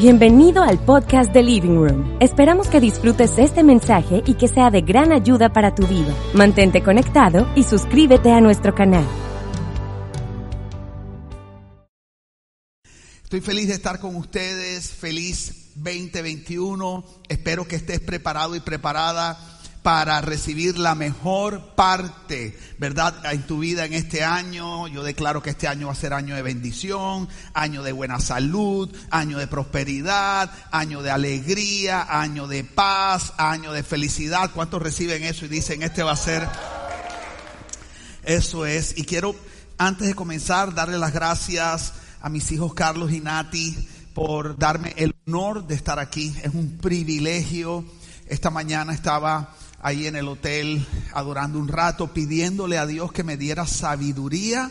Bienvenido al podcast de Living Room. Esperamos que disfrutes este mensaje y que sea de gran ayuda para tu vida. Mantente conectado y suscríbete a nuestro canal. Estoy feliz de estar con ustedes, feliz 2021. Espero que estés preparado y preparada para recibir la mejor parte, ¿verdad? En tu vida en este año. Yo declaro que este año va a ser año de bendición, año de buena salud, año de prosperidad, año de alegría, año de paz, año de felicidad. ¿Cuántos reciben eso y dicen, este va a ser... Eso es. Y quiero, antes de comenzar, darle las gracias a mis hijos Carlos y Nati por darme el honor de estar aquí. Es un privilegio. Esta mañana estaba ahí en el hotel adorando un rato, pidiéndole a Dios que me diera sabiduría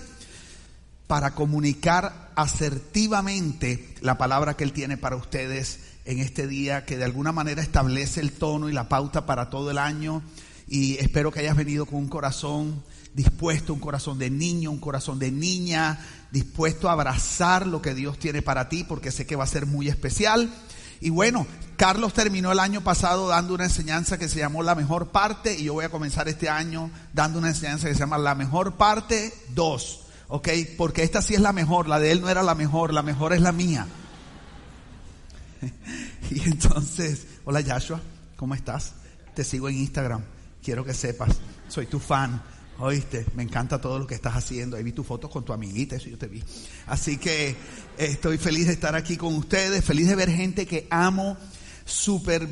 para comunicar asertivamente la palabra que Él tiene para ustedes en este día, que de alguna manera establece el tono y la pauta para todo el año. Y espero que hayas venido con un corazón dispuesto, un corazón de niño, un corazón de niña, dispuesto a abrazar lo que Dios tiene para ti, porque sé que va a ser muy especial. Y bueno, Carlos terminó el año pasado dando una enseñanza que se llamó La Mejor Parte y yo voy a comenzar este año dando una enseñanza que se llama La Mejor Parte 2. ¿Ok? Porque esta sí es la mejor, la de él no era la mejor, la mejor es la mía. y entonces, hola Joshua, ¿cómo estás? Te sigo en Instagram, quiero que sepas, soy tu fan. Oíste, me encanta todo lo que estás haciendo. Ahí vi tus fotos con tu amiguita, eso yo te vi. Así que estoy feliz de estar aquí con ustedes, feliz de ver gente que amo, súper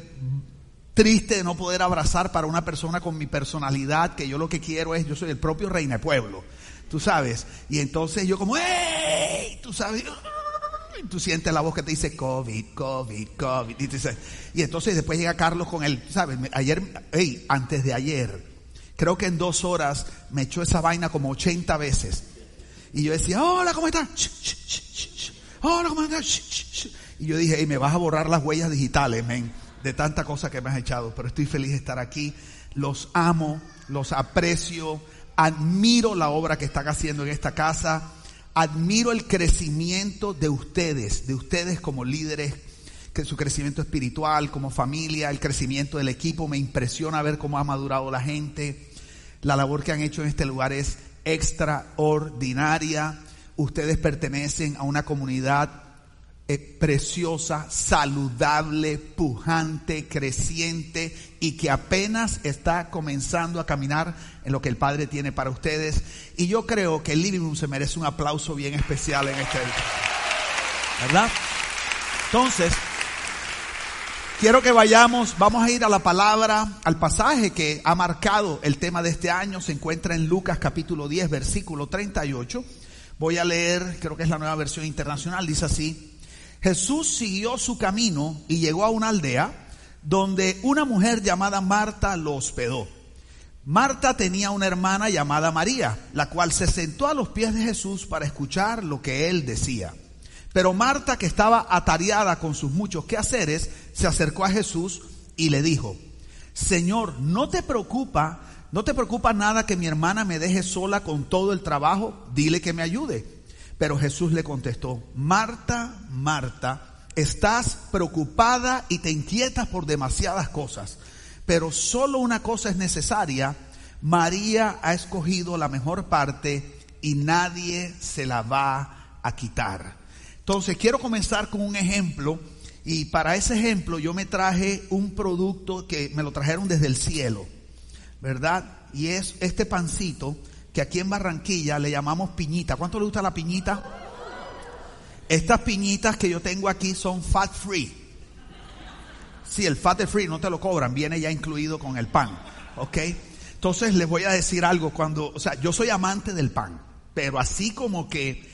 triste de no poder abrazar para una persona con mi personalidad, que yo lo que quiero es, yo soy el propio reina de pueblo, tú sabes. Y entonces yo como, ¡Ey! Tú sabes, tú sientes la voz que te dice COVID, COVID, COVID. Y, y entonces después llega Carlos con él, ¿sabes? Ayer, hey, antes de ayer Creo que en dos horas me echó esa vaina como 80 veces. Y yo decía, hola, ¿cómo estás? Hola, ¿cómo estás? Y yo dije, hey, me vas a borrar las huellas digitales, men, de tanta cosa que me has echado. Pero estoy feliz de estar aquí. Los amo, los aprecio, admiro la obra que están haciendo en esta casa. Admiro el crecimiento de ustedes, de ustedes como líderes, que su crecimiento espiritual, como familia, el crecimiento del equipo. Me impresiona ver cómo ha madurado la gente la labor que han hecho en este lugar es extraordinaria. Ustedes pertenecen a una comunidad preciosa, saludable, pujante, creciente y que apenas está comenzando a caminar en lo que el Padre tiene para ustedes. Y yo creo que el Living Room se merece un aplauso bien especial en este ¿Verdad? Entonces, Quiero que vayamos, vamos a ir a la palabra, al pasaje que ha marcado el tema de este año, se encuentra en Lucas capítulo 10, versículo 38. Voy a leer, creo que es la nueva versión internacional, dice así, Jesús siguió su camino y llegó a una aldea donde una mujer llamada Marta lo hospedó. Marta tenía una hermana llamada María, la cual se sentó a los pies de Jesús para escuchar lo que él decía. Pero Marta, que estaba atareada con sus muchos quehaceres, se acercó a Jesús y le dijo, Señor, no te preocupa, no te preocupa nada que mi hermana me deje sola con todo el trabajo, dile que me ayude. Pero Jesús le contestó, Marta, Marta, estás preocupada y te inquietas por demasiadas cosas, pero solo una cosa es necesaria, María ha escogido la mejor parte y nadie se la va a quitar. Entonces, quiero comenzar con un ejemplo y para ese ejemplo yo me traje un producto que me lo trajeron desde el cielo, ¿verdad? Y es este pancito que aquí en Barranquilla le llamamos piñita. ¿Cuánto le gusta la piñita? Estas piñitas que yo tengo aquí son fat free. Sí, el fat free no te lo cobran, viene ya incluido con el pan, ¿ok? Entonces les voy a decir algo cuando, o sea, yo soy amante del pan, pero así como que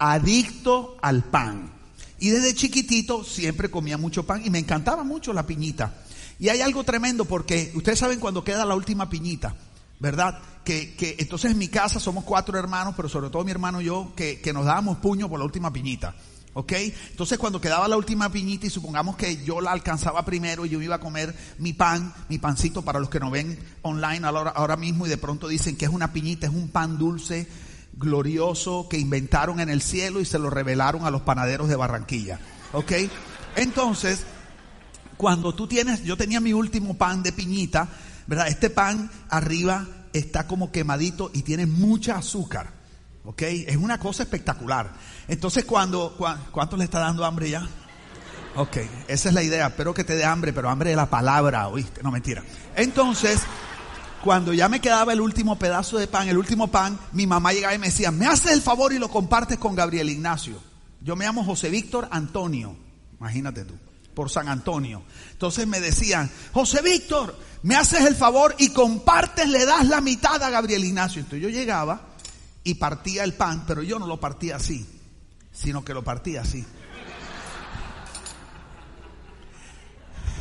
adicto al pan. Y desde chiquitito siempre comía mucho pan y me encantaba mucho la piñita. Y hay algo tremendo porque ustedes saben cuando queda la última piñita, ¿verdad? Que, que entonces en mi casa somos cuatro hermanos, pero sobre todo mi hermano y yo, que, que nos dábamos puño por la última piñita. ¿Ok? Entonces cuando quedaba la última piñita y supongamos que yo la alcanzaba primero y yo iba a comer mi pan, mi pancito para los que nos ven online ahora, ahora mismo y de pronto dicen que es una piñita, es un pan dulce glorioso que inventaron en el cielo y se lo revelaron a los panaderos de Barranquilla. ¿Ok? Entonces, cuando tú tienes, yo tenía mi último pan de piñita, ¿verdad? Este pan arriba está como quemadito y tiene mucha azúcar. ¿Ok? Es una cosa espectacular. Entonces, cuando, ¿cuánto le está dando hambre ya? Ok, esa es la idea. Espero que te dé hambre, pero hambre de la palabra, ¿oíste? No, mentira. Entonces, cuando ya me quedaba el último pedazo de pan, el último pan, mi mamá llegaba y me decía, me haces el favor y lo compartes con Gabriel Ignacio. Yo me llamo José Víctor Antonio, imagínate tú, por San Antonio. Entonces me decían, José Víctor, me haces el favor y compartes, le das la mitad a Gabriel Ignacio. Entonces yo llegaba y partía el pan, pero yo no lo partía así, sino que lo partía así.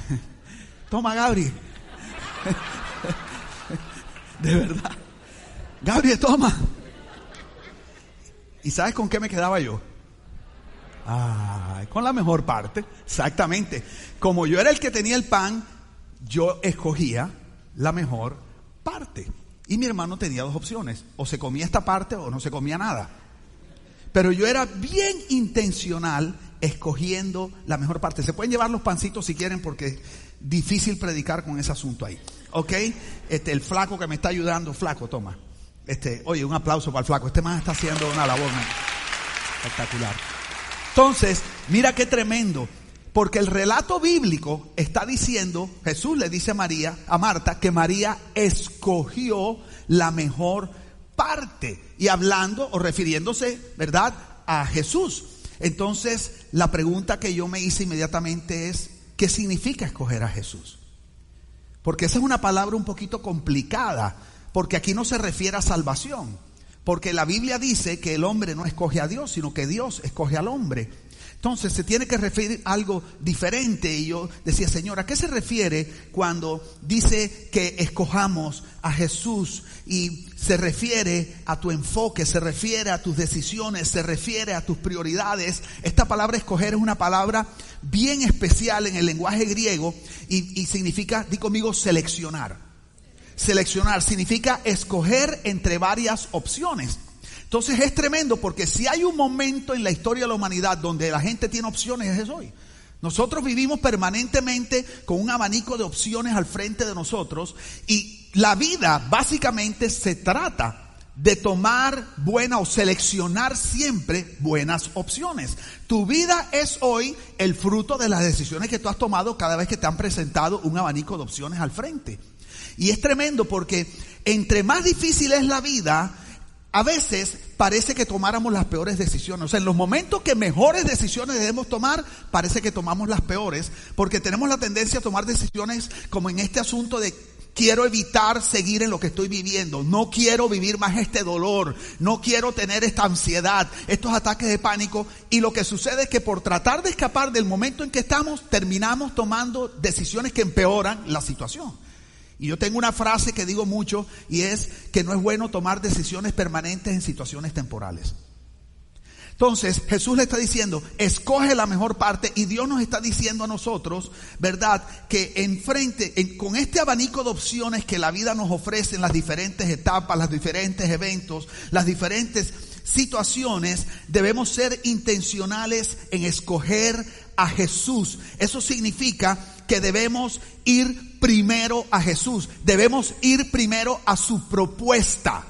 Toma, Gabriel. De verdad. Gabriel, toma. ¿Y sabes con qué me quedaba yo? Con la mejor parte. Exactamente. Como yo era el que tenía el pan, yo escogía la mejor parte. Y mi hermano tenía dos opciones. O se comía esta parte o no se comía nada. Pero yo era bien intencional escogiendo la mejor parte. Se pueden llevar los pancitos si quieren porque difícil predicar con ese asunto ahí. ¿Ok? Este, el flaco que me está ayudando, flaco, toma. Este, oye, un aplauso para el flaco. Este man está haciendo una labor espectacular. Entonces, mira qué tremendo. Porque el relato bíblico está diciendo, Jesús le dice a María, a Marta, que María escogió la mejor parte. Y hablando o refiriéndose, ¿verdad?, a Jesús. Entonces, la pregunta que yo me hice inmediatamente es, ¿Qué significa escoger a Jesús? Porque esa es una palabra un poquito complicada, porque aquí no se refiere a salvación, porque la Biblia dice que el hombre no escoge a Dios, sino que Dios escoge al hombre. Entonces se tiene que referir a algo diferente. Y yo decía, Señor, ¿a qué se refiere cuando dice que escojamos a Jesús? Y se refiere a tu enfoque, se refiere a tus decisiones, se refiere a tus prioridades. Esta palabra escoger es una palabra bien especial en el lenguaje griego y, y significa, di conmigo, seleccionar. Seleccionar significa escoger entre varias opciones. Entonces es tremendo porque si hay un momento en la historia de la humanidad donde la gente tiene opciones es hoy. Nosotros vivimos permanentemente con un abanico de opciones al frente de nosotros y la vida básicamente se trata de tomar buena o seleccionar siempre buenas opciones. Tu vida es hoy el fruto de las decisiones que tú has tomado cada vez que te han presentado un abanico de opciones al frente. Y es tremendo porque entre más difícil es la vida, a veces parece que tomáramos las peores decisiones. O sea, en los momentos que mejores decisiones debemos tomar, parece que tomamos las peores, porque tenemos la tendencia a tomar decisiones como en este asunto de quiero evitar seguir en lo que estoy viviendo, no quiero vivir más este dolor, no quiero tener esta ansiedad, estos ataques de pánico. Y lo que sucede es que por tratar de escapar del momento en que estamos, terminamos tomando decisiones que empeoran la situación. Y yo tengo una frase que digo mucho y es que no es bueno tomar decisiones permanentes en situaciones temporales. Entonces Jesús le está diciendo, escoge la mejor parte y Dios nos está diciendo a nosotros, ¿verdad? Que enfrente, en, con este abanico de opciones que la vida nos ofrece en las diferentes etapas, los diferentes eventos, las diferentes situaciones, debemos ser intencionales en escoger a Jesús. Eso significa que debemos ir primero a Jesús, debemos ir primero a su propuesta.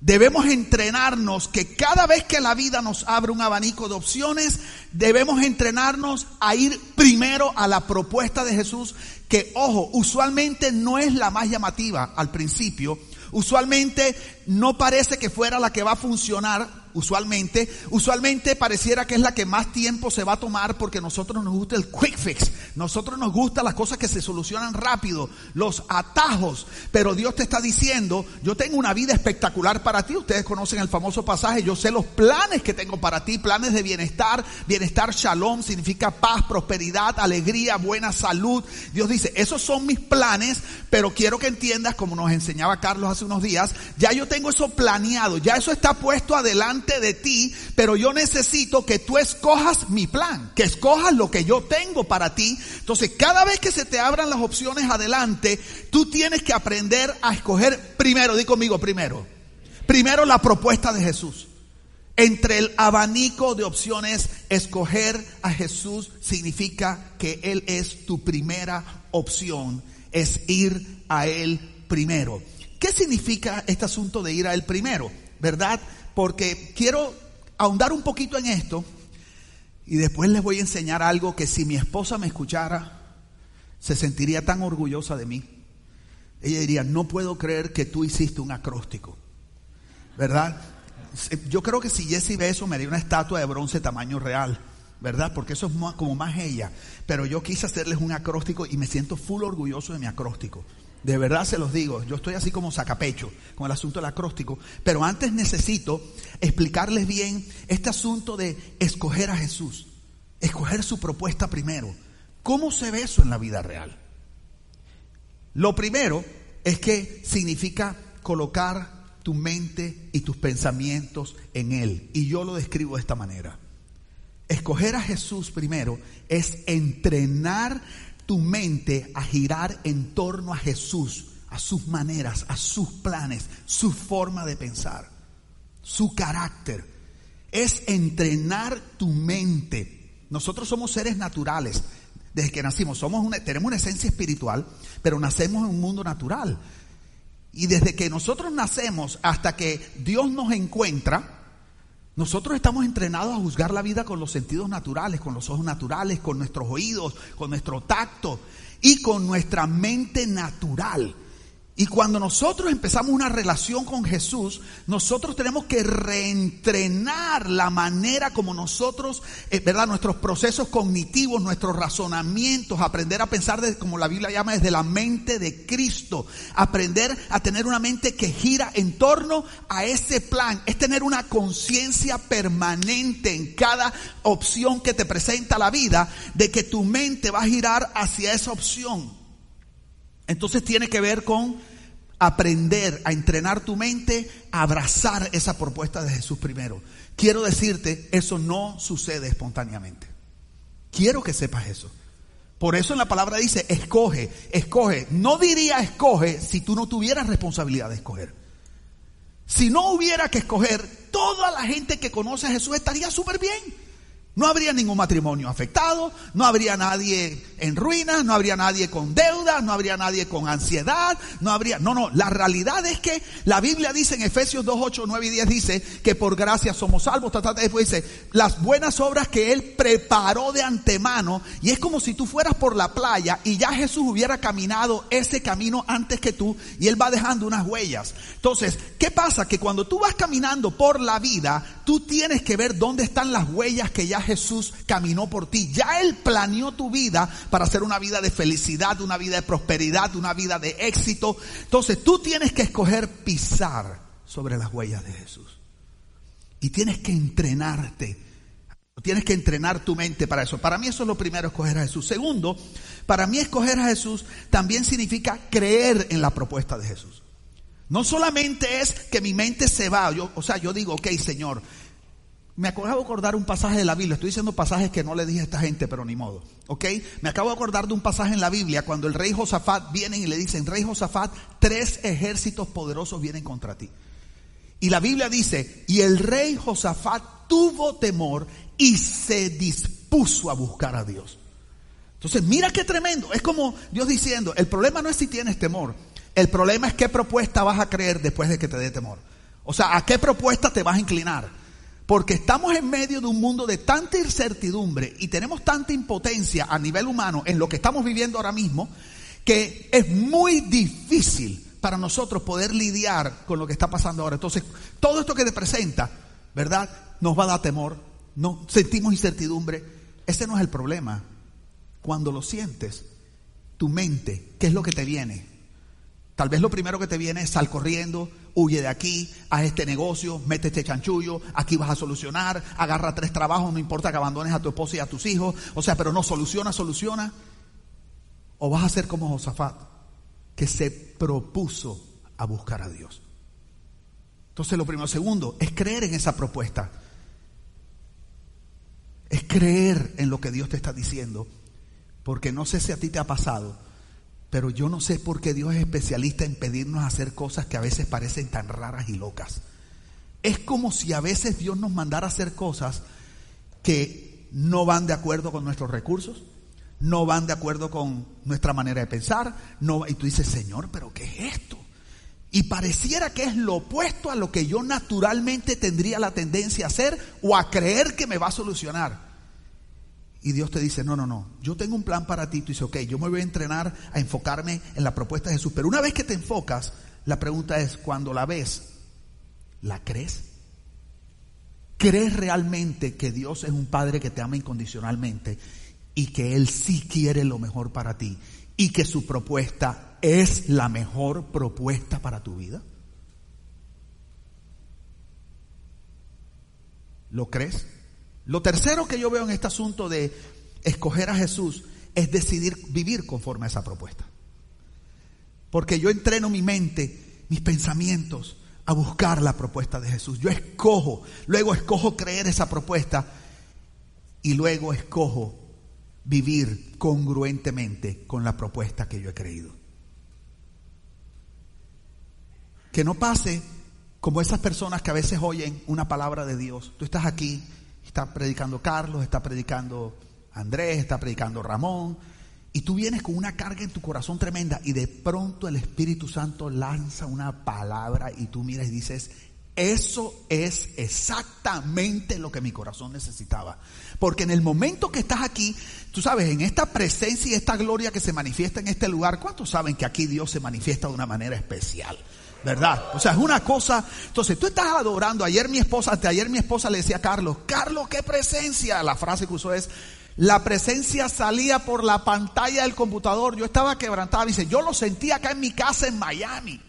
Debemos entrenarnos que cada vez que la vida nos abre un abanico de opciones, debemos entrenarnos a ir primero a la propuesta de Jesús, que ojo, usualmente no es la más llamativa al principio, usualmente no parece que fuera la que va a funcionar, usualmente, usualmente pareciera que es la que más tiempo se va a tomar porque nosotros nos gusta el quick fix, nosotros nos gustan las cosas que se solucionan rápido, los atajos, pero Dios te está diciendo, yo tengo una vida espectacular para ti, ustedes conocen el famoso pasaje, yo sé los planes que tengo para ti, planes de bienestar, bienestar shalom significa paz, prosperidad, alegría, buena salud. Dios dice, esos son mis planes, pero quiero que entiendas, como nos enseñaba Carlos hace unos días, ya yo tengo eso planeado, ya eso está puesto adelante de ti, pero yo necesito que tú escojas mi plan, que escojas lo que yo tengo para ti. Entonces, cada vez que se te abran las opciones adelante, tú tienes que aprender a escoger primero, di conmigo primero, primero la propuesta de Jesús. Entre el abanico de opciones, escoger a Jesús significa que Él es tu primera opción, es ir a Él primero. ¿Qué significa este asunto de ir a Él primero? ¿Verdad? Porque quiero ahondar un poquito en esto y después les voy a enseñar algo que si mi esposa me escuchara, se sentiría tan orgullosa de mí. Ella diría, no puedo creer que tú hiciste un acróstico. ¿Verdad? Yo creo que si Jessie ve eso, me haría una estatua de bronce tamaño real. ¿Verdad? Porque eso es como más ella. Pero yo quise hacerles un acróstico y me siento full orgulloso de mi acróstico. De verdad se los digo, yo estoy así como sacapecho con el asunto del acróstico, pero antes necesito explicarles bien este asunto de escoger a Jesús, escoger su propuesta primero. ¿Cómo se ve eso en la vida real? Lo primero es que significa colocar tu mente y tus pensamientos en Él. Y yo lo describo de esta manera. Escoger a Jesús primero es entrenar tu mente a girar en torno a Jesús, a sus maneras, a sus planes, su forma de pensar, su carácter. Es entrenar tu mente. Nosotros somos seres naturales. Desde que nacimos, somos una, tenemos una esencia espiritual, pero nacemos en un mundo natural. Y desde que nosotros nacemos hasta que Dios nos encuentra, nosotros estamos entrenados a juzgar la vida con los sentidos naturales, con los ojos naturales, con nuestros oídos, con nuestro tacto y con nuestra mente natural. Y cuando nosotros empezamos una relación con Jesús, nosotros tenemos que reentrenar la manera como nosotros, eh, ¿verdad? Nuestros procesos cognitivos, nuestros razonamientos, aprender a pensar, de, como la Biblia llama, desde la mente de Cristo. Aprender a tener una mente que gira en torno a ese plan. Es tener una conciencia permanente en cada opción que te presenta la vida, de que tu mente va a girar hacia esa opción. Entonces tiene que ver con aprender a entrenar tu mente, a abrazar esa propuesta de Jesús primero. Quiero decirte, eso no sucede espontáneamente. Quiero que sepas eso. Por eso en la palabra dice, escoge, escoge. No diría escoge si tú no tuvieras responsabilidad de escoger. Si no hubiera que escoger, toda la gente que conoce a Jesús estaría súper bien. No habría ningún matrimonio afectado, no habría nadie en ruinas, no habría nadie con deudas, no habría nadie con ansiedad, no habría... No, no, la realidad es que la Biblia dice en Efesios 2, 8, 9 y 10 dice que por gracia somos salvos. Después dice, las buenas obras que Él preparó de antemano y es como si tú fueras por la playa y ya Jesús hubiera caminado ese camino antes que tú y Él va dejando unas huellas. Entonces, ¿qué pasa? Que cuando tú vas caminando por la vida, tú tienes que ver dónde están las huellas que ya Jesús caminó por ti. Ya Él planeó tu vida para hacer una vida de felicidad, una vida de prosperidad, una vida de éxito. Entonces tú tienes que escoger pisar sobre las huellas de Jesús. Y tienes que entrenarte. Tienes que entrenar tu mente para eso. Para mí eso es lo primero, escoger a Jesús. Segundo, para mí escoger a Jesús también significa creer en la propuesta de Jesús. No solamente es que mi mente se va, yo, o sea, yo digo, ok, Señor, me acabo de acordar un pasaje de la Biblia, estoy diciendo pasajes que no le dije a esta gente, pero ni modo, ok. Me acabo de acordar de un pasaje en la Biblia cuando el rey Josafat viene y le dicen, rey Josafat, tres ejércitos poderosos vienen contra ti. Y la Biblia dice, y el rey Josafat tuvo temor y se dispuso a buscar a Dios. Entonces, mira qué tremendo. Es como Dios diciendo, el problema no es si tienes temor, el problema es qué propuesta vas a creer después de que te dé temor. O sea, a qué propuesta te vas a inclinar. Porque estamos en medio de un mundo de tanta incertidumbre y tenemos tanta impotencia a nivel humano en lo que estamos viviendo ahora mismo, que es muy difícil para nosotros poder lidiar con lo que está pasando ahora. Entonces, todo esto que te presenta, ¿verdad? Nos va a dar temor, no sentimos incertidumbre. Ese no es el problema. Cuando lo sientes, tu mente, ¿qué es lo que te viene? Tal vez lo primero que te viene es sal corriendo, huye de aquí, haz este negocio, mete este chanchullo, aquí vas a solucionar, agarra tres trabajos, no importa que abandones a tu esposa y a tus hijos, o sea, pero no soluciona, soluciona. O vas a ser como Josafat, que se propuso a buscar a Dios. Entonces lo primero, segundo, es creer en esa propuesta. Es creer en lo que Dios te está diciendo. Porque no sé si a ti te ha pasado, pero yo no sé por qué Dios es especialista en pedirnos hacer cosas que a veces parecen tan raras y locas. Es como si a veces Dios nos mandara hacer cosas que no van de acuerdo con nuestros recursos, no van de acuerdo con nuestra manera de pensar, y tú dices, Señor, pero ¿qué es esto? Y pareciera que es lo opuesto a lo que yo naturalmente tendría la tendencia a hacer o a creer que me va a solucionar. Y Dios te dice, no, no, no, yo tengo un plan para ti. Tú dices, ok, yo me voy a entrenar a enfocarme en la propuesta de Jesús. Pero una vez que te enfocas, la pregunta es, cuando la ves, ¿la crees? ¿Crees realmente que Dios es un Padre que te ama incondicionalmente y que Él sí quiere lo mejor para ti y que su propuesta es la mejor propuesta para tu vida? ¿Lo crees? Lo tercero que yo veo en este asunto de escoger a Jesús es decidir vivir conforme a esa propuesta. Porque yo entreno mi mente, mis pensamientos a buscar la propuesta de Jesús. Yo escojo, luego escojo creer esa propuesta y luego escojo vivir congruentemente con la propuesta que yo he creído. Que no pase como esas personas que a veces oyen una palabra de Dios. Tú estás aquí, está predicando Carlos, está predicando Andrés, está predicando Ramón, y tú vienes con una carga en tu corazón tremenda y de pronto el Espíritu Santo lanza una palabra y tú miras y dices, eso es exactamente lo que mi corazón necesitaba. Porque en el momento que estás aquí, tú sabes, en esta presencia y esta gloria que se manifiesta en este lugar, ¿cuántos saben que aquí Dios se manifiesta de una manera especial? ¿Verdad? O sea, es una cosa. Entonces, tú estás adorando. Ayer mi esposa, hasta ayer mi esposa le decía a Carlos, Carlos, qué presencia. La frase que usó es, la presencia salía por la pantalla del computador. Yo estaba quebrantada. Dice, yo lo sentía acá en mi casa en Miami.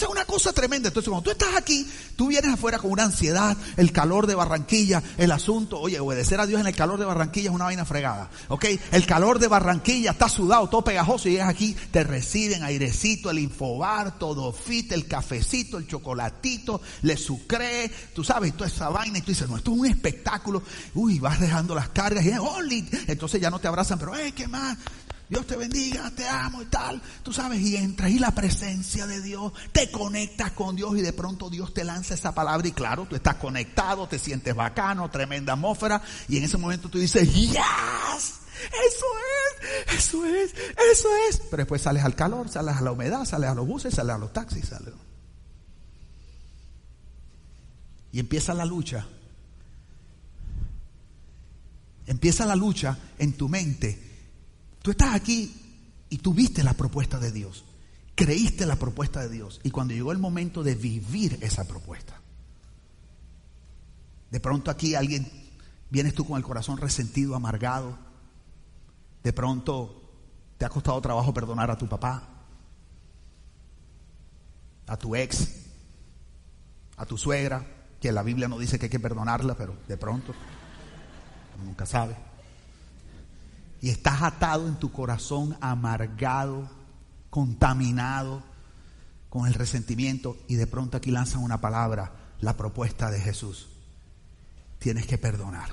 Sea, una cosa tremenda. Entonces, cuando tú estás aquí, tú vienes afuera con una ansiedad, el calor de Barranquilla, el asunto, oye, obedecer a Dios en el calor de Barranquilla es una vaina fregada, ¿ok? El calor de Barranquilla está sudado, todo pegajoso, y llegas aquí, te reciben airecito, el infobar, todo fit, el cafecito, el chocolatito, le sucré, tú sabes, toda esa vaina, y tú dices, no, esto es un espectáculo, uy, vas dejando las cargas, y entonces ya no te abrazan, pero, eh, ¿qué más? Dios te bendiga, te amo y tal. Tú sabes, y entras y la presencia de Dios, te conectas con Dios y de pronto Dios te lanza esa palabra y claro, tú estás conectado, te sientes bacano, tremenda atmósfera y en ese momento tú dices, yes, eso es, eso es, eso es. Pero después sales al calor, sales a la humedad, sales a los buses, sales a los taxis, sales. Y empieza la lucha. Empieza la lucha en tu mente Tú estás aquí y tú viste la propuesta de Dios, creíste la propuesta de Dios. Y cuando llegó el momento de vivir esa propuesta, de pronto aquí alguien, vienes tú con el corazón resentido, amargado, de pronto te ha costado trabajo perdonar a tu papá, a tu ex, a tu suegra, que la Biblia no dice que hay que perdonarla, pero de pronto, nunca sabe y estás atado en tu corazón, amargado, contaminado con el resentimiento y de pronto aquí lanzan una palabra, la propuesta de Jesús. Tienes que perdonar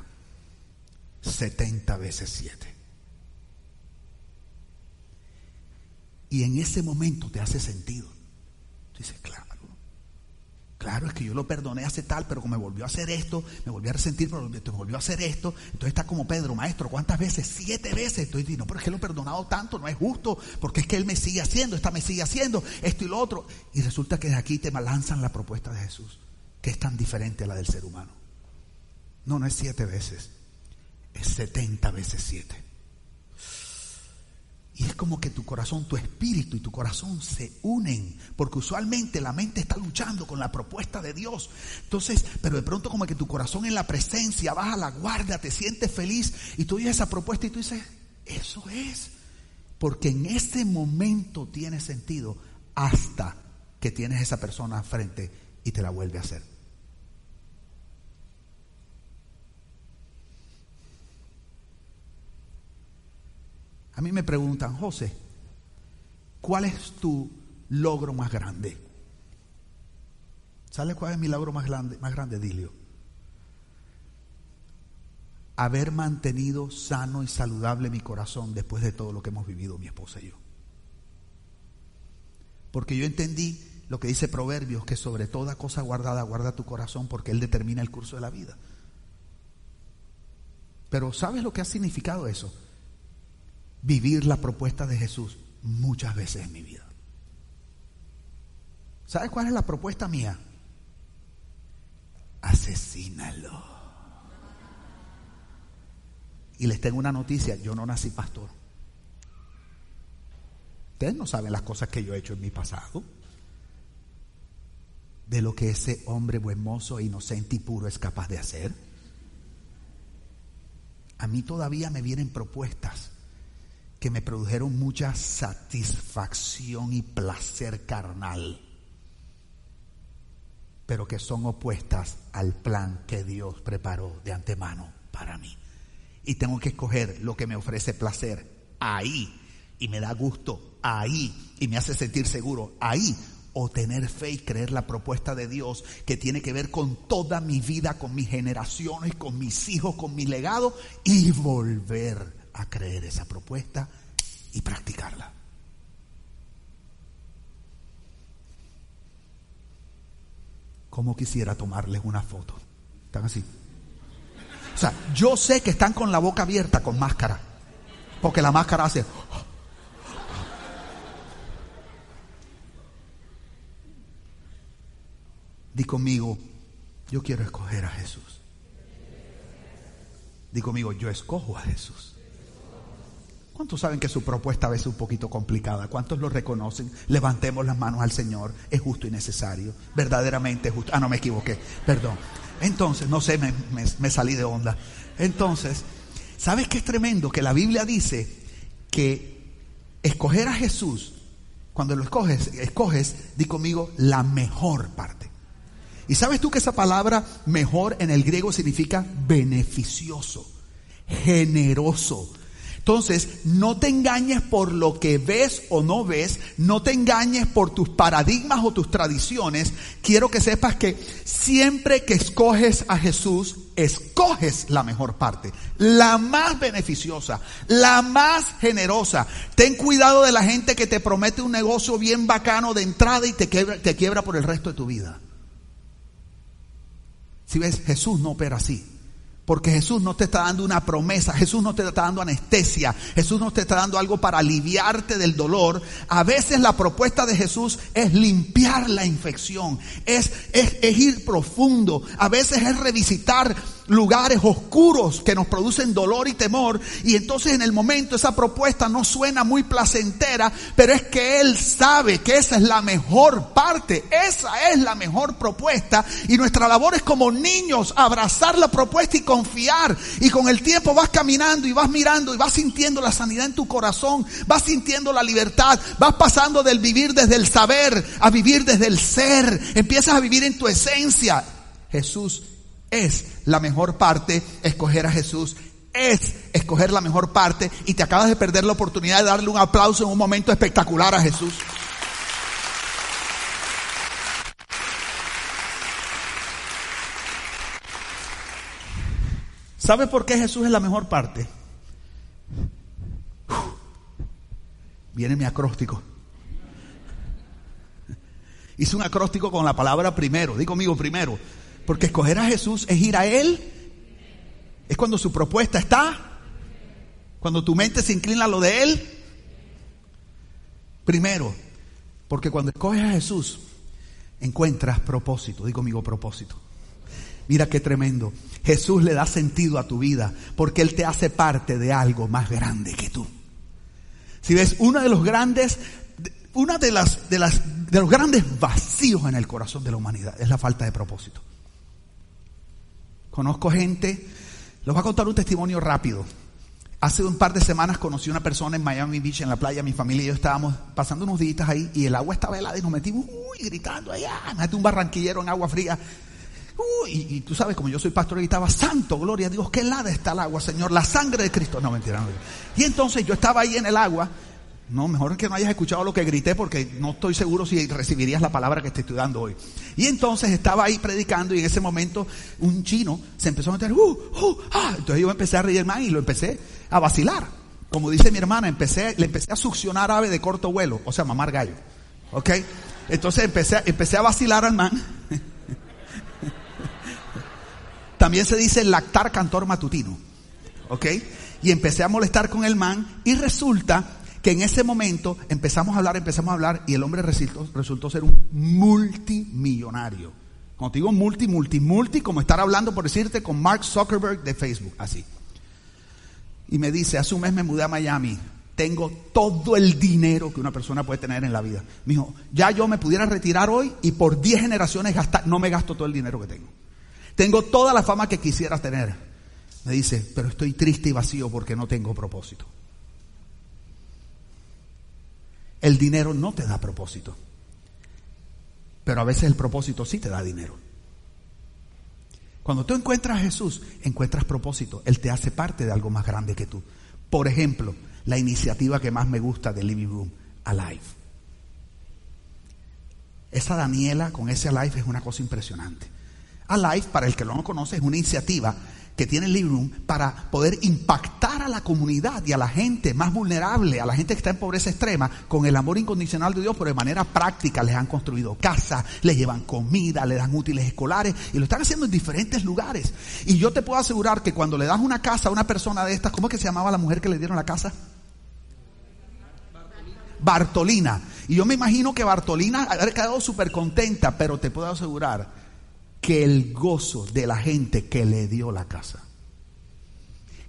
70 veces 7. Y en ese momento te hace sentido. Dices, claro. Claro, es que yo lo perdoné hace tal, pero me volvió a hacer esto, me volvió a resentir, pero me volvió a hacer esto. Entonces está como Pedro, maestro, ¿cuántas veces? Siete veces. Estoy diciendo, no, pero es que lo he perdonado tanto, no es justo, porque es que él me sigue haciendo, esta me sigue haciendo, esto y lo otro. Y resulta que de aquí te lanzan la propuesta de Jesús, que es tan diferente a la del ser humano. No, no es siete veces, es setenta veces siete. Y es como que tu corazón, tu espíritu y tu corazón se unen, porque usualmente la mente está luchando con la propuesta de Dios. Entonces, pero de pronto como que tu corazón en la presencia baja la guardia, te sientes feliz y tú oyes esa propuesta y tú dices, eso es. Porque en ese momento tiene sentido hasta que tienes esa persona frente y te la vuelve a hacer. A mí me preguntan, José, ¿cuál es tu logro más grande? ¿Sabes cuál es mi logro más grande, más grande, Dilio? Haber mantenido sano y saludable mi corazón después de todo lo que hemos vivido mi esposa y yo. Porque yo entendí lo que dice Proverbios, que sobre toda cosa guardada guarda tu corazón porque Él determina el curso de la vida. Pero ¿sabes lo que ha significado eso? Vivir la propuesta de Jesús muchas veces en mi vida. ¿Sabes cuál es la propuesta mía? Asesínalo. Y les tengo una noticia, yo no nací pastor. Ustedes no saben las cosas que yo he hecho en mi pasado. De lo que ese hombre buen mozo, inocente y puro es capaz de hacer. A mí todavía me vienen propuestas que me produjeron mucha satisfacción y placer carnal, pero que son opuestas al plan que Dios preparó de antemano para mí. Y tengo que escoger lo que me ofrece placer ahí y me da gusto ahí y me hace sentir seguro ahí o tener fe y creer la propuesta de Dios que tiene que ver con toda mi vida, con mis generaciones, con mis hijos, con mi legado y volver a creer esa propuesta y practicarla. ¿Cómo quisiera tomarles una foto? Están así. O sea, yo sé que están con la boca abierta con máscara, porque la máscara hace... Di conmigo, yo quiero escoger a Jesús. Di conmigo, yo escojo a Jesús. ¿Cuántos saben que su propuesta a veces es un poquito complicada? ¿Cuántos lo reconocen? Levantemos las manos al Señor. Es justo y necesario. Verdaderamente justo. Ah, no me equivoqué. Perdón. Entonces, no sé, me, me salí de onda. Entonces, ¿sabes qué es tremendo? Que la Biblia dice que escoger a Jesús, cuando lo escoges, escoges, di conmigo, la mejor parte. Y sabes tú que esa palabra mejor en el griego significa beneficioso, generoso. Entonces, no te engañes por lo que ves o no ves, no te engañes por tus paradigmas o tus tradiciones. Quiero que sepas que siempre que escoges a Jesús, escoges la mejor parte, la más beneficiosa, la más generosa. Ten cuidado de la gente que te promete un negocio bien bacano de entrada y te quiebra, te quiebra por el resto de tu vida. Si ves, Jesús no opera así. Porque Jesús no te está dando una promesa, Jesús no te está dando anestesia, Jesús no te está dando algo para aliviarte del dolor. A veces la propuesta de Jesús es limpiar la infección, es, es, es ir profundo, a veces es revisitar lugares oscuros que nos producen dolor y temor. Y entonces en el momento esa propuesta no suena muy placentera, pero es que Él sabe que esa es la mejor parte, esa es la mejor propuesta. Y nuestra labor es como niños abrazar la propuesta y confiar. Y con el tiempo vas caminando y vas mirando y vas sintiendo la sanidad en tu corazón, vas sintiendo la libertad, vas pasando del vivir desde el saber a vivir desde el ser. Empiezas a vivir en tu esencia. Jesús es la mejor parte, escoger a Jesús es escoger la mejor parte y te acabas de perder la oportunidad de darle un aplauso en un momento espectacular a Jesús. ¿Sabe por qué Jesús es la mejor parte? Viene mi acróstico. Hice un acróstico con la palabra primero. Digo conmigo primero. Porque escoger a Jesús es ir a Él. Es cuando su propuesta está. Cuando tu mente se inclina a lo de Él. Primero, porque cuando escoges a Jesús, encuentras propósito. Digo conmigo propósito. Mira qué tremendo. Jesús le da sentido a tu vida porque Él te hace parte de algo más grande que tú. Si ves, uno de los grandes, una de las, de las, de los grandes vacíos en el corazón de la humanidad es la falta de propósito. Conozco gente, les voy a contar un testimonio rápido. Hace un par de semanas conocí a una persona en Miami Beach, en la playa, mi familia y yo estábamos pasando unos días ahí y el agua estaba helada y nos metimos, uy, gritando allá, me un barranquillero en agua fría. Uy, y, tú sabes, como yo soy pastor, gritaba, santo, gloria a Dios, qué helada está el agua, Señor, la sangre de Cristo. No, mentira, no. Y entonces yo estaba ahí en el agua no, mejor que no hayas escuchado lo que grité porque no estoy seguro si recibirías la palabra que estoy dando hoy. Y entonces estaba ahí predicando y en ese momento un chino se empezó a meter, uh, uh, ah. entonces yo empecé a reír más y lo empecé a vacilar. Como dice mi hermana, empecé, le empecé a succionar ave de corto vuelo, o sea, mamar gallo. ¿Ok? Entonces empecé, empecé a vacilar al man. También se dice lactar cantor matutino. ¿Ok? Y empecé a molestar con el man y resulta que en ese momento empezamos a hablar, empezamos a hablar y el hombre resultó, ser un multimillonario. Cuando te digo multi, multi, multi, como estar hablando, por decirte, con Mark Zuckerberg de Facebook, así. Y me dice, hace un mes me mudé a Miami, tengo todo el dinero que una persona puede tener en la vida. Me dijo, ya yo me pudiera retirar hoy y por 10 generaciones gastar, no me gasto todo el dinero que tengo. Tengo toda la fama que quisiera tener. Me dice, pero estoy triste y vacío porque no tengo propósito. El dinero no te da propósito. Pero a veces el propósito sí te da dinero. Cuando tú encuentras a Jesús, encuentras propósito. Él te hace parte de algo más grande que tú. Por ejemplo, la iniciativa que más me gusta de Living Room, Alive. Esa Daniela con ese Alive es una cosa impresionante. Alive, para el que no conoce, es una iniciativa que tiene Living Room para poder impactar a la comunidad y a la gente más vulnerable, a la gente que está en pobreza extrema, con el amor incondicional de Dios, pero de manera práctica les han construido casas, les llevan comida, les dan útiles escolares y lo están haciendo en diferentes lugares. Y yo te puedo asegurar que cuando le das una casa a una persona de estas, ¿cómo es que se llamaba la mujer que le dieron la casa? Bartolina. Y yo me imagino que Bartolina haber quedado súper contenta, pero te puedo asegurar que el gozo de la gente que le dio la casa.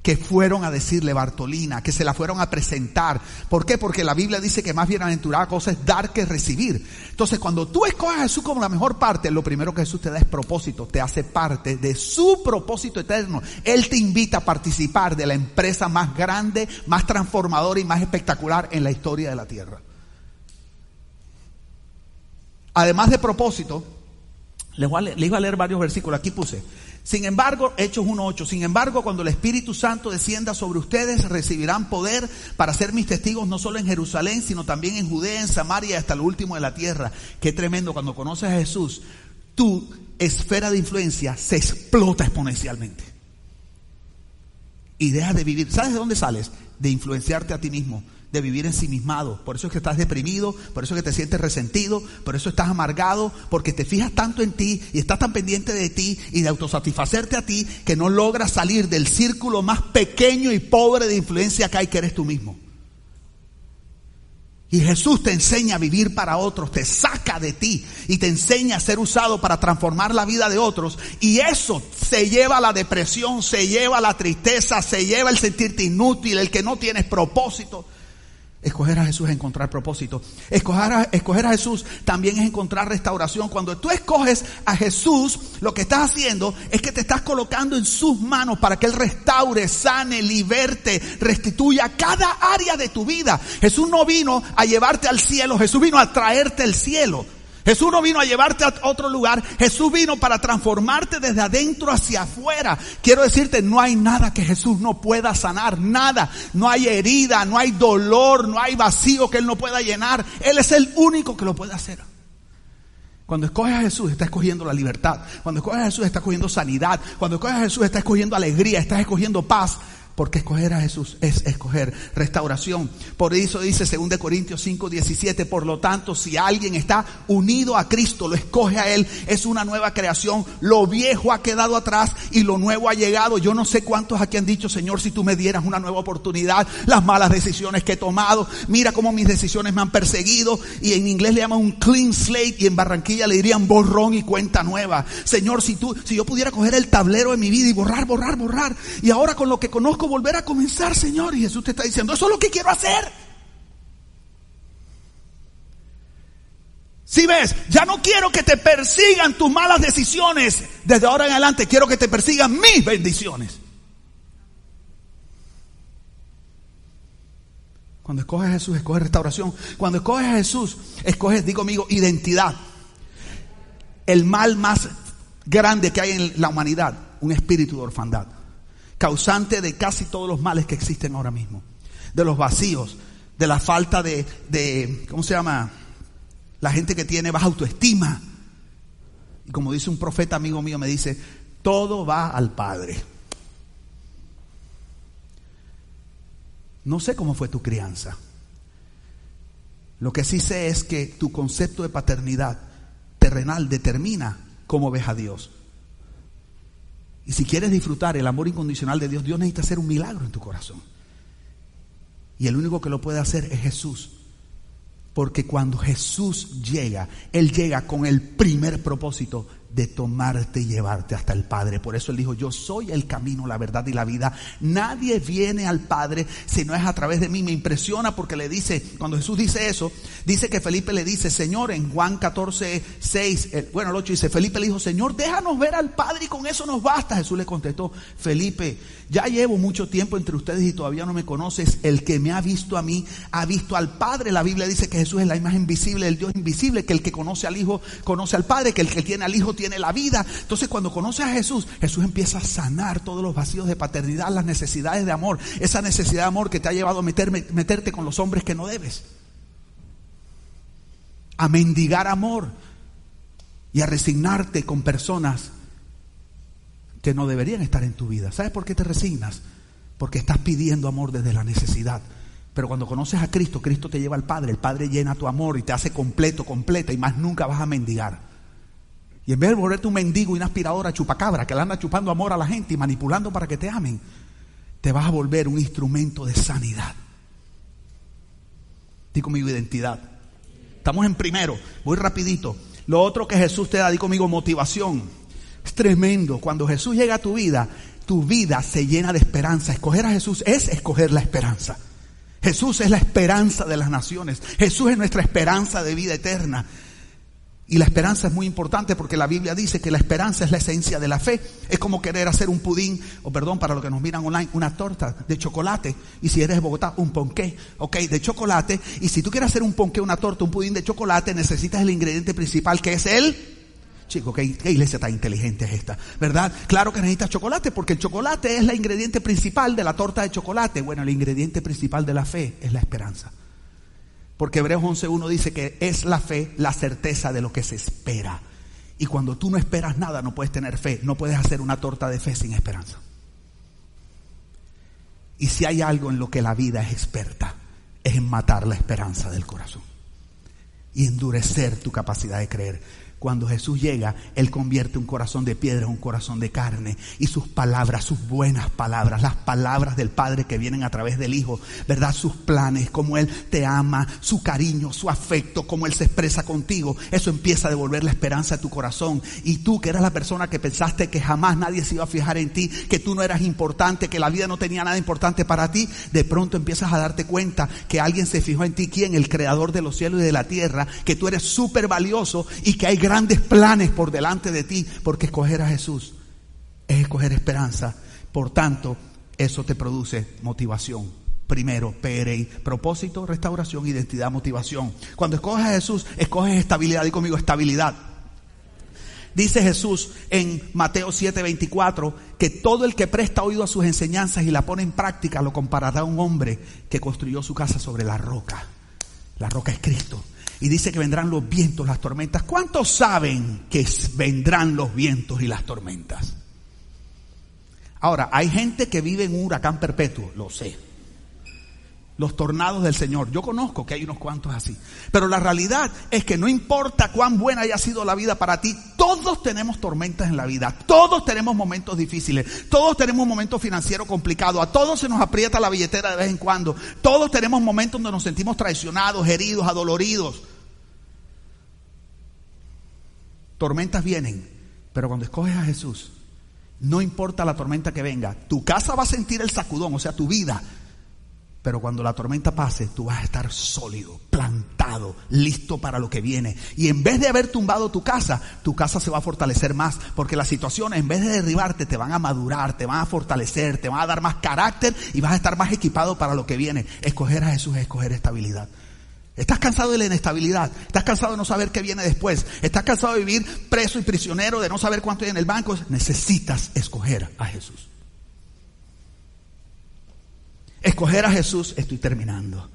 Que fueron a decirle Bartolina, que se la fueron a presentar. ¿Por qué? Porque la Biblia dice que más bienaventurada cosa es dar que recibir. Entonces, cuando tú escoges a Jesús como la mejor parte, lo primero que Jesús te da es propósito, te hace parte de su propósito eterno. Él te invita a participar de la empresa más grande, más transformadora y más espectacular en la historia de la tierra. Además de propósito, les, iba a leer varios versículos. Aquí puse. Sin embargo, Hechos 1.8, sin embargo, cuando el Espíritu Santo descienda sobre ustedes, recibirán poder para ser mis testigos no solo en Jerusalén, sino también en Judea, en Samaria y hasta lo último de la tierra. Qué tremendo cuando conoces a Jesús, tu esfera de influencia se explota exponencialmente. Y dejas de vivir. ¿Sabes de dónde sales? De influenciarte a ti mismo de vivir ensimismado. Por eso es que estás deprimido, por eso es que te sientes resentido, por eso estás amargado, porque te fijas tanto en ti y estás tan pendiente de ti y de autosatisfacerte a ti que no logras salir del círculo más pequeño y pobre de influencia que hay, que eres tú mismo. Y Jesús te enseña a vivir para otros, te saca de ti y te enseña a ser usado para transformar la vida de otros. Y eso se lleva a la depresión, se lleva a la tristeza, se lleva el sentirte inútil, el que no tienes propósito. Escoger a Jesús es encontrar propósito. Escoger a, Jesús también es encontrar restauración. Cuando tú escoges a Jesús, lo que estás haciendo es que te estás colocando en sus manos para que Él restaure, sane, liberte, restituya cada área de tu vida. Jesús no vino a llevarte al cielo, Jesús vino a traerte el cielo. Jesús no vino a llevarte a otro lugar, Jesús vino para transformarte desde adentro hacia afuera. Quiero decirte, no hay nada que Jesús no pueda sanar, nada. No hay herida, no hay dolor, no hay vacío que Él no pueda llenar. Él es el único que lo puede hacer. Cuando escoges a Jesús, estás escogiendo la libertad. Cuando escoges a Jesús, estás escogiendo sanidad. Cuando escoges a Jesús, estás escogiendo alegría, estás escogiendo paz. Porque escoger a Jesús es escoger restauración. Por eso dice 2 Corintios 5, 17, por lo tanto, si alguien está unido a Cristo, lo escoge a Él, es una nueva creación. Lo viejo ha quedado atrás y lo nuevo ha llegado. Yo no sé cuántos aquí han dicho, Señor, si tú me dieras una nueva oportunidad, las malas decisiones que he tomado, mira cómo mis decisiones me han perseguido. Y en inglés le llaman un clean slate y en Barranquilla le dirían borrón y cuenta nueva. Señor, si tú, si yo pudiera coger el tablero de mi vida y borrar, borrar, borrar. Y ahora con lo que conozco volver a comenzar, Señor. Y Jesús te está diciendo, eso es lo que quiero hacer. Si ves, ya no quiero que te persigan tus malas decisiones. Desde ahora en adelante quiero que te persigan mis bendiciones. Cuando escoges a Jesús, escoges restauración. Cuando escoges a Jesús, escoges, digo amigo, identidad. El mal más grande que hay en la humanidad, un espíritu de orfandad causante de casi todos los males que existen ahora mismo. De los vacíos, de la falta de, de ¿cómo se llama? La gente que tiene baja autoestima. Y como dice un profeta amigo mío, me dice, todo va al Padre. No sé cómo fue tu crianza. Lo que sí sé es que tu concepto de paternidad terrenal determina cómo ves a Dios. Y si quieres disfrutar el amor incondicional de Dios, Dios necesita hacer un milagro en tu corazón. Y el único que lo puede hacer es Jesús. Porque cuando Jesús llega, Él llega con el primer propósito de tomarte y llevarte hasta el Padre. Por eso él dijo, yo soy el camino, la verdad y la vida. Nadie viene al Padre si no es a través de mí. Me impresiona porque le dice, cuando Jesús dice eso, dice que Felipe le dice, Señor, en Juan 14, 6, bueno, el 8 dice, Felipe le dijo, Señor, déjanos ver al Padre y con eso nos basta. Jesús le contestó, Felipe, ya llevo mucho tiempo entre ustedes y todavía no me conoces. El que me ha visto a mí, ha visto al Padre. La Biblia dice que Jesús es la imagen visible del Dios invisible, que el que conoce al Hijo, conoce al Padre, que el que tiene al Hijo tiene la vida. Entonces cuando conoces a Jesús, Jesús empieza a sanar todos los vacíos de paternidad, las necesidades de amor, esa necesidad de amor que te ha llevado a meterte con los hombres que no debes. A mendigar amor y a resignarte con personas que no deberían estar en tu vida. ¿Sabes por qué te resignas? Porque estás pidiendo amor desde la necesidad. Pero cuando conoces a Cristo, Cristo te lleva al Padre, el Padre llena tu amor y te hace completo, completa y más nunca vas a mendigar. Y en vez de volverte un mendigo y una aspiradora chupacabra que le anda chupando amor a la gente y manipulando para que te amen, te vas a volver un instrumento de sanidad. Di conmigo identidad. Estamos en primero, voy rapidito. Lo otro que Jesús te da, di conmigo motivación. Es tremendo. Cuando Jesús llega a tu vida, tu vida se llena de esperanza. Escoger a Jesús es escoger la esperanza. Jesús es la esperanza de las naciones. Jesús es nuestra esperanza de vida eterna. Y la esperanza es muy importante porque la Biblia dice que la esperanza es la esencia de la fe. Es como querer hacer un pudín, o perdón, para los que nos miran online, una torta de chocolate. Y si eres de Bogotá, un ponqué, ok, de chocolate. Y si tú quieres hacer un ponqué, una torta, un pudín de chocolate, necesitas el ingrediente principal que es el Chico, ¿qué, iglesia tan inteligente es esta? ¿Verdad? Claro que necesitas chocolate porque el chocolate es el ingrediente principal de la torta de chocolate. Bueno, el ingrediente principal de la fe es la esperanza. Porque Hebreos 11.1 dice que es la fe la certeza de lo que se espera. Y cuando tú no esperas nada, no puedes tener fe. No puedes hacer una torta de fe sin esperanza. Y si hay algo en lo que la vida es experta, es en matar la esperanza del corazón. Y endurecer tu capacidad de creer. Cuando Jesús llega, Él convierte un corazón de piedra en un corazón de carne. Y sus palabras, sus buenas palabras, las palabras del Padre que vienen a través del Hijo, ¿verdad? Sus planes, como Él te ama, su cariño, su afecto, como Él se expresa contigo. Eso empieza a devolver la esperanza a tu corazón. Y tú, que eras la persona que pensaste que jamás nadie se iba a fijar en ti, que tú no eras importante, que la vida no tenía nada importante para ti, de pronto empiezas a darte cuenta que alguien se fijó en ti, ¿quién? El creador de los cielos y de la tierra, que tú eres súper valioso y que hay grandes planes por delante de ti, porque escoger a Jesús es escoger esperanza. Por tanto, eso te produce motivación. Primero, PRI, propósito, restauración, identidad, motivación. Cuando escoges a Jesús, escoges estabilidad. Y conmigo, estabilidad. Dice Jesús en Mateo 7:24 que todo el que presta oído a sus enseñanzas y la pone en práctica lo comparará a un hombre que construyó su casa sobre la roca. La roca es Cristo. Y dice que vendrán los vientos, las tormentas. ¿Cuántos saben que vendrán los vientos y las tormentas? Ahora, hay gente que vive en un huracán perpetuo, lo sé los tornados del Señor. Yo conozco que hay unos cuantos así. Pero la realidad es que no importa cuán buena haya sido la vida para ti, todos tenemos tormentas en la vida, todos tenemos momentos difíciles, todos tenemos un momento financiero complicado, a todos se nos aprieta la billetera de vez en cuando, todos tenemos momentos donde nos sentimos traicionados, heridos, adoloridos. Tormentas vienen, pero cuando escoges a Jesús, no importa la tormenta que venga, tu casa va a sentir el sacudón, o sea, tu vida pero cuando la tormenta pase, tú vas a estar sólido, plantado, listo para lo que viene. Y en vez de haber tumbado tu casa, tu casa se va a fortalecer más. Porque las situaciones, en vez de derribarte, te van a madurar, te van a fortalecer, te van a dar más carácter y vas a estar más equipado para lo que viene. Escoger a Jesús es escoger estabilidad. ¿Estás cansado de la inestabilidad? ¿Estás cansado de no saber qué viene después? ¿Estás cansado de vivir preso y prisionero, de no saber cuánto hay en el banco? Necesitas escoger a Jesús. Escoger a Jesús, estoy terminando,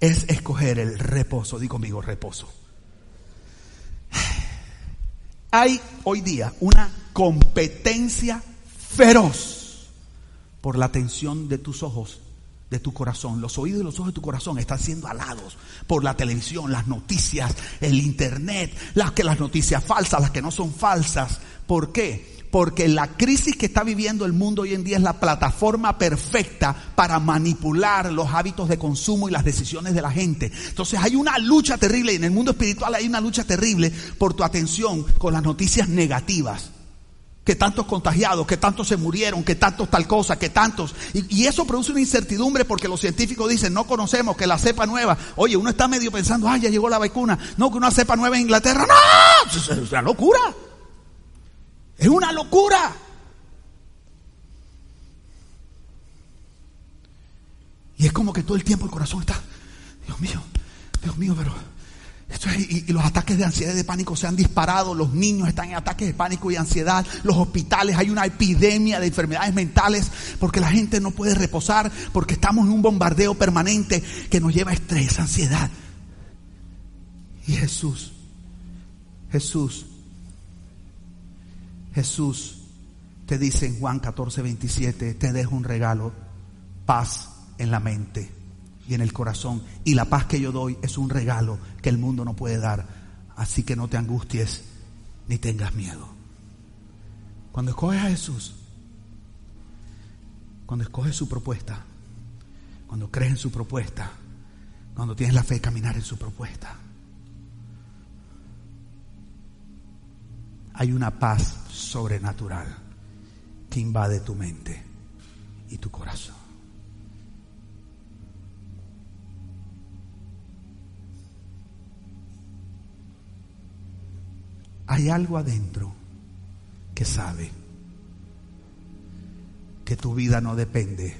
es escoger el reposo. Digo conmigo, reposo. Hay hoy día una competencia feroz por la atención de tus ojos de tu corazón, los oídos y los ojos de tu corazón están siendo alados por la televisión, las noticias, el internet, las que las noticias falsas, las que no son falsas. ¿Por qué? Porque la crisis que está viviendo el mundo hoy en día es la plataforma perfecta para manipular los hábitos de consumo y las decisiones de la gente. Entonces hay una lucha terrible y en el mundo espiritual hay una lucha terrible por tu atención con las noticias negativas que tantos contagiados, que tantos se murieron, que tantos tal cosa, que tantos. Y, eso produce una incertidumbre porque los científicos dicen, no conocemos que la cepa nueva, oye, uno está medio pensando, ay, ya llegó la vacuna, no, que una cepa nueva en Inglaterra, no, es una locura. Es una locura. Y es como que todo el tiempo el corazón está, Dios mío, Dios mío, pero y, los ataques de ansiedad y de pánico se han disparado, los niños están en ataques de pánico y ansiedad, los hospitales, hay una epidemia de enfermedades mentales porque la gente no puede reposar, porque estamos en un bombardeo permanente que nos lleva a estrés, ansiedad. Y Jesús, Jesús, Jesús te dice en Juan 14, 27, te dejo un regalo, paz en la mente y en el corazón. Y la paz que yo doy es un regalo que el mundo no puede dar. Así que no te angusties ni tengas miedo. Cuando escoges a Jesús, cuando escoges su propuesta, cuando crees en su propuesta, cuando tienes la fe de caminar en su propuesta, hay una paz sobrenatural que invade tu mente y tu corazón. hay algo adentro que sabe que tu vida no depende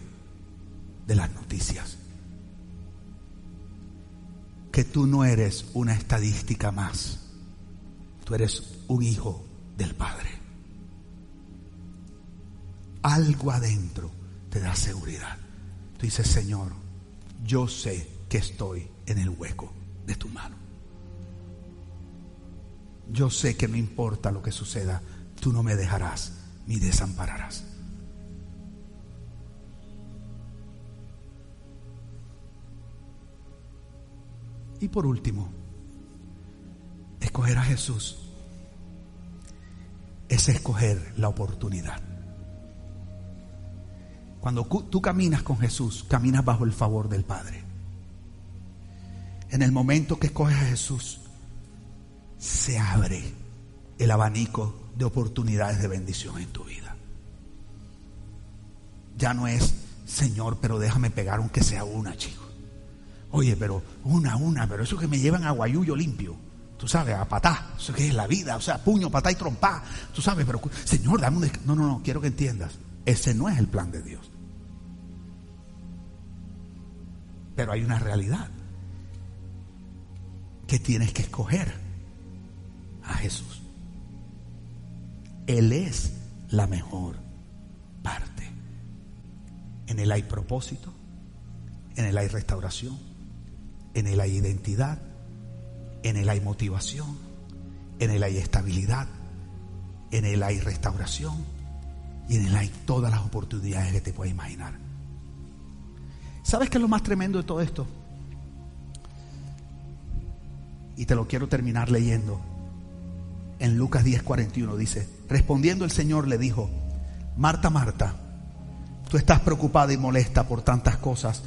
de las noticias. Que tú no eres una estadística más. Eres un hijo del Padre. Algo adentro te da seguridad. Tú dices, Señor, yo sé que estoy en el hueco de tu mano yo sé que no importa lo que suceda, tú no me dejarás ni desampararás. Y por último, escoger a Jesús es escoger la oportunidad. Cuando tú caminas con Jesús, caminas bajo el favor del Padre. En el momento que escoges a Jesús, se abre el abanico de oportunidades de bendición en tu vida. Ya no es, Señor, pero déjame pegar aunque sea una, chico. Oye, pero una, una, pero eso que me llevan a guayuyo limpio. Tú sabes, a patá, eso que es la vida, o sea, puño, patá y trompa. Tú sabes, pero Señor, dame un No, no, no, quiero que entiendas. Ese no es el plan de Dios. Pero hay una realidad que tienes que escoger a Jesús. Él es la mejor parte. En Él hay propósito, en Él hay restauración, en Él hay identidad, en Él hay motivación, en Él hay estabilidad, en Él hay restauración y en Él hay todas las oportunidades que te puedas imaginar. ¿Sabes qué es lo más tremendo de todo esto? Y te lo quiero terminar leyendo en Lucas 10:41 dice, respondiendo el Señor le dijo, Marta, Marta, tú estás preocupada y molesta por tantas cosas,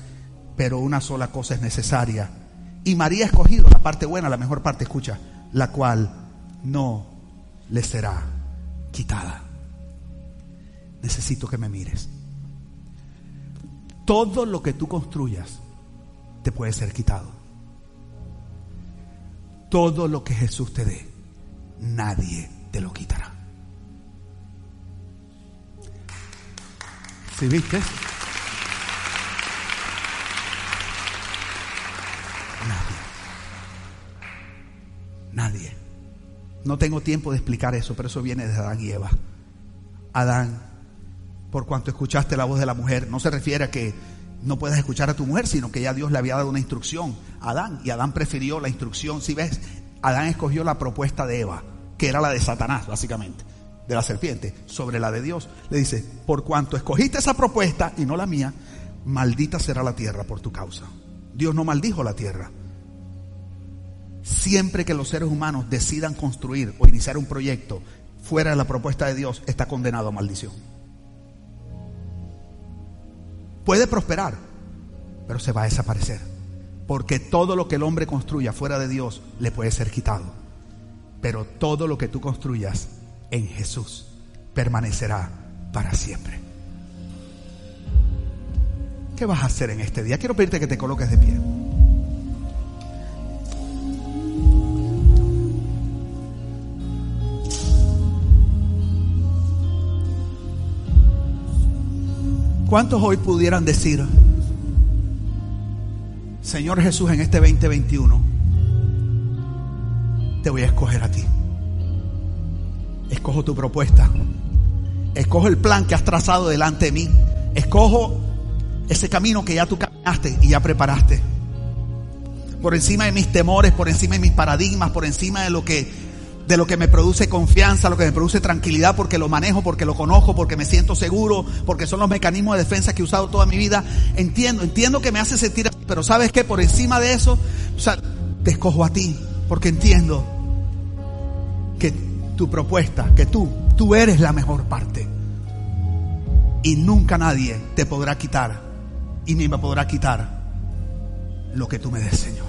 pero una sola cosa es necesaria. Y María ha escogido la parte buena, la mejor parte, escucha, la cual no le será quitada. Necesito que me mires. Todo lo que tú construyas te puede ser quitado. Todo lo que Jesús te dé nadie te lo quitará. ¿Sí viste? Nadie. No tengo tiempo de explicar eso, pero eso viene de Adán y Eva. Adán, por cuanto escuchaste la voz de la mujer, no se refiere a que no puedas escuchar a tu mujer, sino que ya Dios le había dado una instrucción a Adán y Adán prefirió la instrucción. Si ves, Adán escogió la propuesta de Eva, que era la de Satanás, básicamente, de la serpiente, sobre la de Dios. Le dice, por cuanto escogiste esa propuesta y no la mía, maldita será la tierra por tu causa. Dios no maldijo la tierra. Siempre que los seres humanos decidan construir o iniciar un proyecto fuera de la propuesta de Dios, está condenado a maldición. Puede prosperar, pero se va a desaparecer. Porque todo lo que el hombre construya fuera de Dios le puede ser quitado. Pero todo lo que tú construyas en Jesús permanecerá para siempre. ¿Qué vas a hacer en este día? Quiero pedirte que te coloques de pie. ¿Cuántos hoy pudieran decir, Señor Jesús, en este 2021, te voy a escoger a ti? Escojo tu propuesta. Escojo el plan que has trazado delante de mí. Escojo ese camino que ya tú caminaste y ya preparaste. Por encima de mis temores, por encima de mis paradigmas, por encima de lo que de lo que me produce confianza, lo que me produce tranquilidad porque lo manejo, porque lo conozco, porque me siento seguro, porque son los mecanismos de defensa que he usado toda mi vida. Entiendo, entiendo que me hace sentir así, pero sabes que por encima de eso, o sea, te escojo a ti, porque entiendo que tu propuesta, que tú, tú eres la mejor parte. Y nunca nadie te podrá quitar y ni me podrá quitar lo que tú me des, Señor.